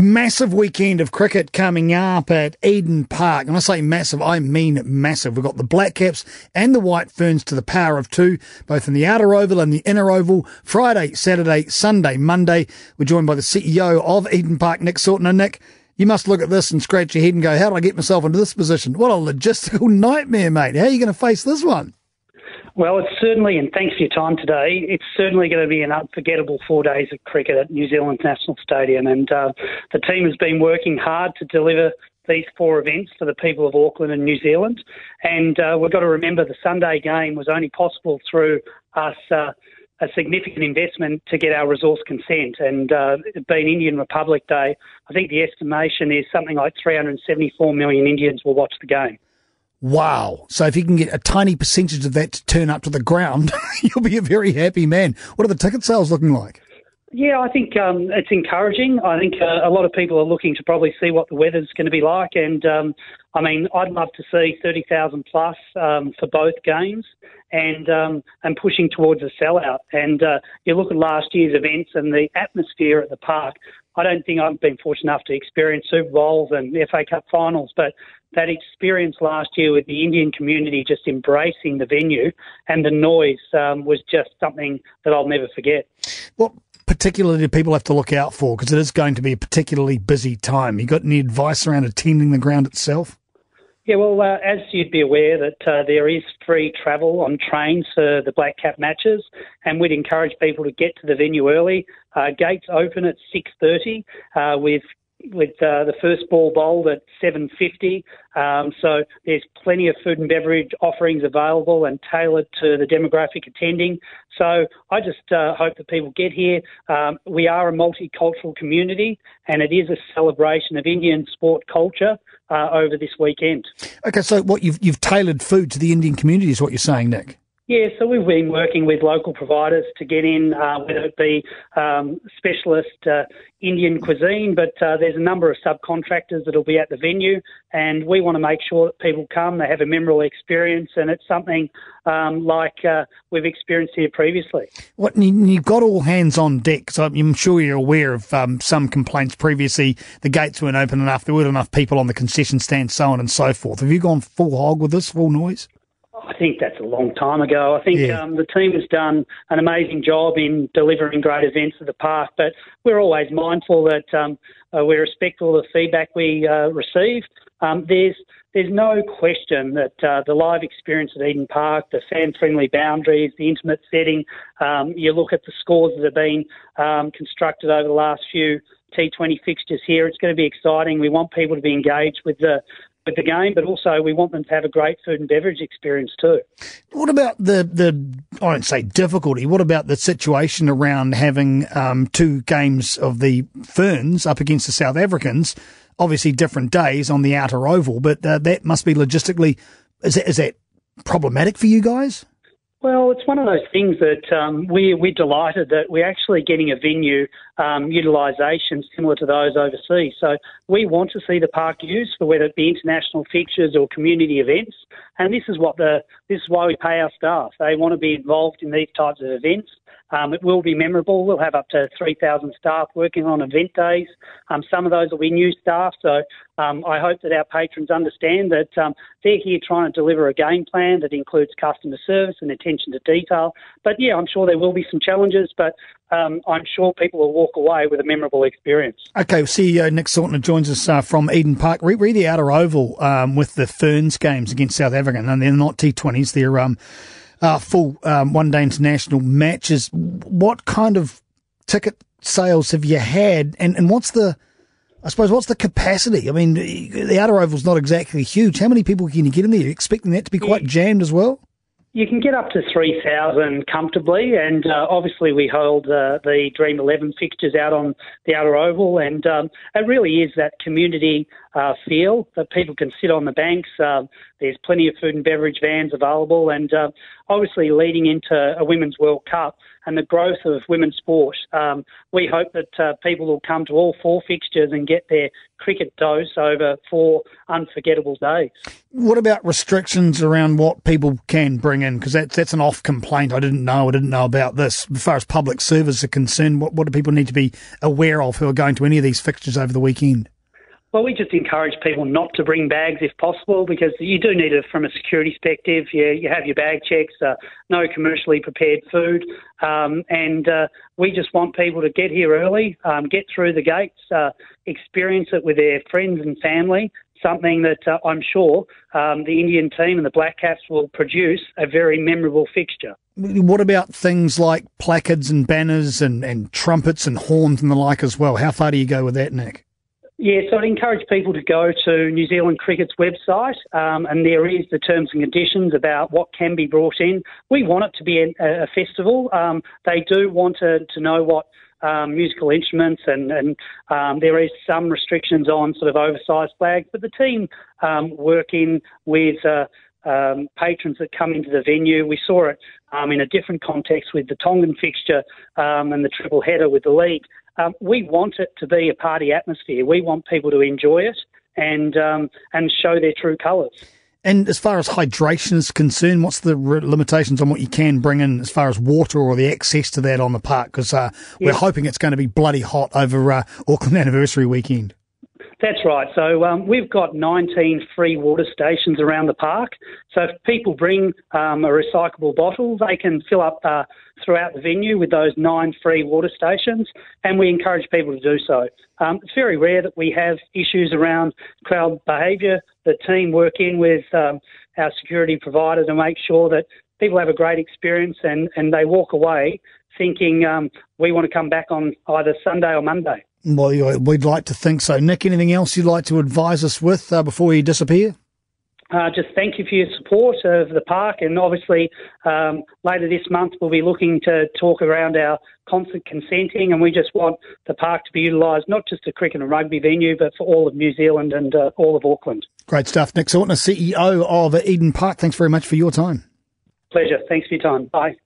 Massive weekend of cricket coming up at Eden Park. And I say massive, I mean massive. We've got the Black Caps and the White Ferns to the power of two, both in the outer oval and the inner oval. Friday, Saturday, Sunday, Monday. We're joined by the CEO of Eden Park, Nick. And Nick, you must look at this and scratch your head and go, how did I get myself into this position? What a logistical nightmare, mate. How are you going to face this one? Well, it's certainly, and thanks for your time today, it's certainly going to be an unforgettable four days of cricket at New Zealand National Stadium. And uh, the team has been working hard to deliver these four events for the people of Auckland and New Zealand. And uh, we've got to remember the Sunday game was only possible through us. Uh, a significant investment to get our resource consent. And uh, being Indian Republic Day, I think the estimation is something like 374 million Indians will watch the game. Wow. So if you can get a tiny percentage of that to turn up to the ground, you'll be a very happy man. What are the ticket sales looking like? Yeah, I think um, it's encouraging. I think uh, a lot of people are looking to probably see what the weather's going to be like. And um, I mean, I'd love to see 30,000 plus um, for both games and um, and pushing towards a sellout. And uh, you look at last year's events and the atmosphere at the park. I don't think I've been fortunate enough to experience Super Bowls and FA Cup finals, but that experience last year with the Indian community just embracing the venue and the noise um, was just something that I'll never forget. What particularly do people have to look out for? Because it is going to be a particularly busy time. You got any advice around attending the ground itself? Yeah, well, uh, as you'd be aware, that uh, there is free travel on trains for the Black Cap matches, and we'd encourage people to get to the venue early. Uh, gates open at 6:30 uh, with with uh, the first ball bowled at 7.50. Um, so there's plenty of food and beverage offerings available and tailored to the demographic attending. So I just uh, hope that people get here. Um, we are a multicultural community and it is a celebration of Indian sport culture uh, over this weekend. Okay, so what you've, you've tailored food to the Indian community is what you're saying, Nick? Yeah, so we've been working with local providers to get in, uh, whether it be um, specialist uh, Indian cuisine, but uh, there's a number of subcontractors that'll be at the venue, and we want to make sure that people come, they have a memorable experience, and it's something um, like uh, we've experienced here previously. What you've got all hands on deck, so I'm sure you're aware of um, some complaints previously. The gates weren't open enough, there weren't enough people on the concession stand, so on and so forth. Have you gone full hog with this, full noise? I think that's a long time ago. I think yeah. um, the team has done an amazing job in delivering great events at the park, but we're always mindful that um, uh, we're respectful of the feedback we uh, receive. Um, there's there's no question that uh, the live experience at Eden Park, the fan-friendly boundaries, the intimate setting. Um, you look at the scores that have been um, constructed over the last few T20 fixtures here. It's going to be exciting. We want people to be engaged with the with the game, but also we want them to have a great food and beverage experience too. What about the the I won't say difficulty. What about the situation around having um, two games of the Ferns up against the South Africans? Obviously, different days on the outer oval, but uh, that must be logistically is that, is that problematic for you guys? Well, it's one of those things that um, we, we're delighted that we're actually getting a venue um, utilisation similar to those overseas. So we want to see the park used for whether it be international fixtures or community events, and this is what the this is why we pay our staff. They want to be involved in these types of events. Um, it will be memorable. We'll have up to 3,000 staff working on event days. Um, some of those will be new staff, so um, I hope that our patrons understand that um, they're here trying to deliver a game plan that includes customer service and attention to detail. But yeah, I'm sure there will be some challenges, but um, I'm sure people will walk away with a memorable experience. Okay, CEO Nick Sautner joins us uh, from Eden Park. Read, read the outer oval um, with the Ferns games against South Africa, and they're not T20s, they're um, uh, full um, one day international matches. What kind of ticket sales have you had, and, and what's the I suppose what's the capacity? I mean, the outer oval's not exactly huge. How many people can you get in there? You're expecting that to be quite jammed as well? You can get up to 3,000 comfortably, and uh, obviously we hold uh, the Dream 11 fixtures out on the outer oval, and um, it really is that community uh, feel that people can sit on the banks. Um, there's plenty of food and beverage vans available, and uh, obviously leading into a Women's World Cup, and the growth of women's sport. Um, we hope that uh, people will come to all four fixtures and get their cricket dose over four unforgettable days. What about restrictions around what people can bring in? Because that's that's an off complaint. I didn't know. I didn't know about this. As far as public service are concerned, what what do people need to be aware of who are going to any of these fixtures over the weekend? Well, we just encourage people not to bring bags if possible because you do need it from a security perspective. You, you have your bag checks, uh, no commercially prepared food, um, and uh, we just want people to get here early, um, get through the gates, uh, experience it with their friends and family. Something that uh, I'm sure um, the Indian team and the Black Caps will produce a very memorable fixture. What about things like placards and banners and, and trumpets and horns and the like as well? How far do you go with that, Nick? Yeah, so I'd encourage people to go to New Zealand Cricket's website, um, and there is the terms and conditions about what can be brought in. We want it to be a, a festival. Um, they do want to, to know what um, musical instruments, and, and um, there is some restrictions on sort of oversized flags. But the team um, working with uh, um, patrons that come into the venue. We saw it um, in a different context with the Tongan fixture um, and the triple header with the league. Um, we want it to be a party atmosphere. We want people to enjoy it and um, and show their true colours. And as far as hydration is concerned, what's the limitations on what you can bring in as far as water or the access to that on the park? Because uh, we're hoping it's going to be bloody hot over uh, Auckland Anniversary weekend. That's right. So um, we've got 19 free water stations around the park. So if people bring um, a recyclable bottle, they can fill up uh, throughout the venue with those nine free water stations, and we encourage people to do so. Um, it's very rare that we have issues around crowd behaviour. The team work in with um, our security provider to make sure that people have a great experience and, and they walk away thinking um, we want to come back on either Sunday or Monday. Well, we'd like to think so. Nick, anything else you'd like to advise us with uh, before you disappear? Uh, just thank you for your support of the park, and obviously um, later this month we'll be looking to talk around our constant consenting, and we just want the park to be utilised not just a cricket and rugby venue, but for all of New Zealand and uh, all of Auckland. Great stuff, Nick Sautner, CEO of Eden Park. Thanks very much for your time. Pleasure. Thanks for your time. Bye.